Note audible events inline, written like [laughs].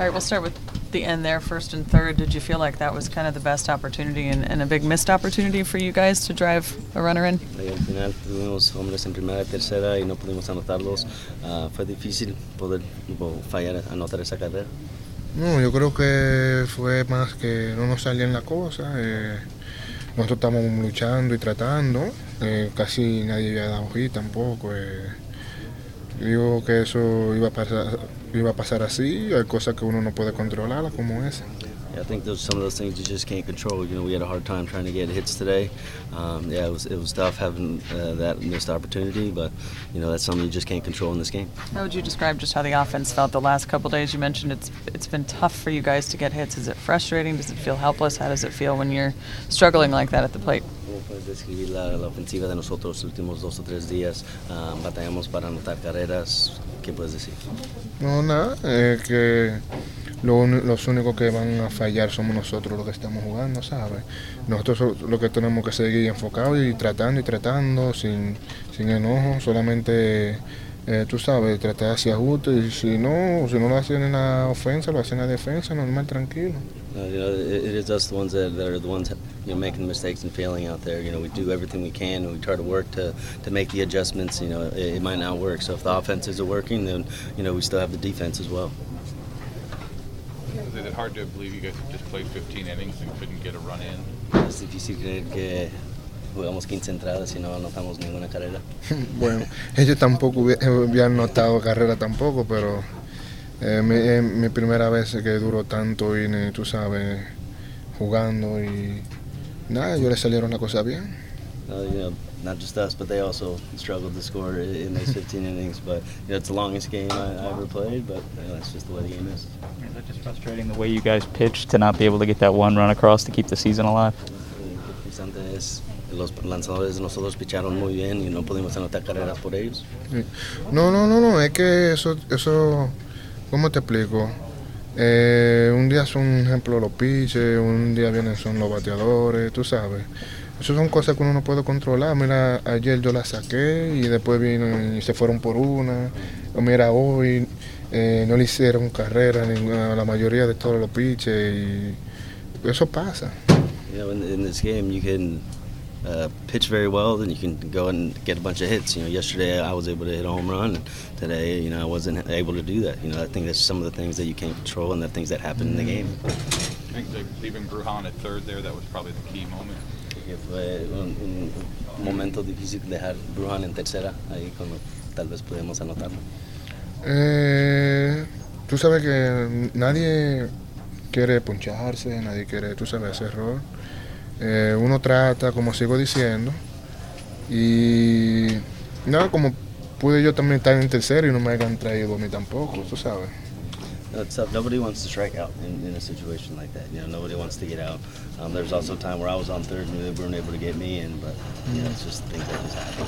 All right, we'll start with the end there, first and third. Did you feel like that was kind of the best opportunity and, and a big missed opportunity for you guys to drive a runner in? Al final tuvimos hombres en primera y tercera y no pudimos anotarlos. Ah, fue difícil poder fallar, anotar esa carrera. No, yo creo que fue más que no nos salían las cosas. Eh, nosotros estamos luchando y tratando. Eh, casi nadie había dado hit tampoco. Eh. Digo que eso iba a pasar, iba a pasar así. Hay cosas que uno no puede controlar, como esa. Yeah, I think those some of those things you just can't control. You know, we had a hard time trying to get hits today. Um, yeah, it was it was tough having uh, that missed opportunity, but you know that's something you just can't control in this game. How would you describe just how the offense felt the last couple days? You mentioned it's it's been tough for you guys to get hits. Is it frustrating? Does it feel helpless? How does it feel when you're struggling like that at the plate? ¿Cómo puedes describir la, ofensiva de nosotros los últimos dos o tres días? Um, batallamos para anotar carreras. ¿Qué puedes decir? No, nada, eh, que lo, los únicos que van a fallar somos nosotros los que estamos jugando, ¿sabes? Nosotros lo que tenemos que seguir enfocados y tratando y tratando sin, sin enojo, solamente, eh, tú sabes, tratar hacia ajuste y si no, si no lo hacen en la ofensa, lo hacen en la defensa, normal, tranquilo. Uh, you know, it, it is us the ones that, that are the ones you know making the mistakes and failing out there. You know, we do everything we can and we try to work to, to make the adjustments. You know, it, it might not work. So if the offense isn't working, then you know we still have the defense as well. Is it hard to believe you guys just played 15 innings and couldn't get a run in? Es difícil creer que jugamos 15 entradas y no anotamos ninguna carrera. [laughs] bueno, ellos tampoco habían notado carrera tampoco, pero eh, mi, eh, mi, primera vez que duró tanto y tú sabes, jugando y nada, yo le salieron las cosas bien. Uh, you know, not just us, but they also struggled to score in those 15 innings. But you know, it's the longest game I, I ever played, but you know, that's just the way the game is. Is that just frustrating the way you guys pitched to not be able to get that one run across to keep the season alive? Los lanzadores de nosotros picharon muy bien y no pudimos anotar carreras por ellos. No, no, no, no, es que eso, eso ¿cómo te explico? Eh, un día son, ejemplo, los pitches, un día vienen son los bateadores, tú sabes. Esas son cosas que uno no puede controlar. Mira, ayer yo la saqué y después vino y se fueron por una. O mira, hoy eh, no le hicieron carrera a la mayoría de todos los pitches y eso pasa. In, in this game you can uh, pitch very well, then you can go and get a bunch of hits. You know, yesterday I was able to hit a home run, and today, you know, I wasn't able to do that. You know, I think that's some of the things that you can't control and the things that happen in the game. I think leaving Bruhan at third there, that was probably the key moment. que fue un, un, momento difícil dejar Brujan en tercera, ahí cuando tal vez podemos anotarlo. Eh, tú sabes que nadie quiere poncharse, nadie quiere, tú sabes, ese error. Eh, uno trata, como sigo diciendo, y nada, como pude yo también estar en tercero y no me hayan traído a mí tampoco, tú sabes. No, it's tough. Nobody wants to strike out in, in, a situation like that. You know, nobody wants to get out. Um, there's also a time where I was on third and they weren't able to get me in, but you know, it's just things that just happen.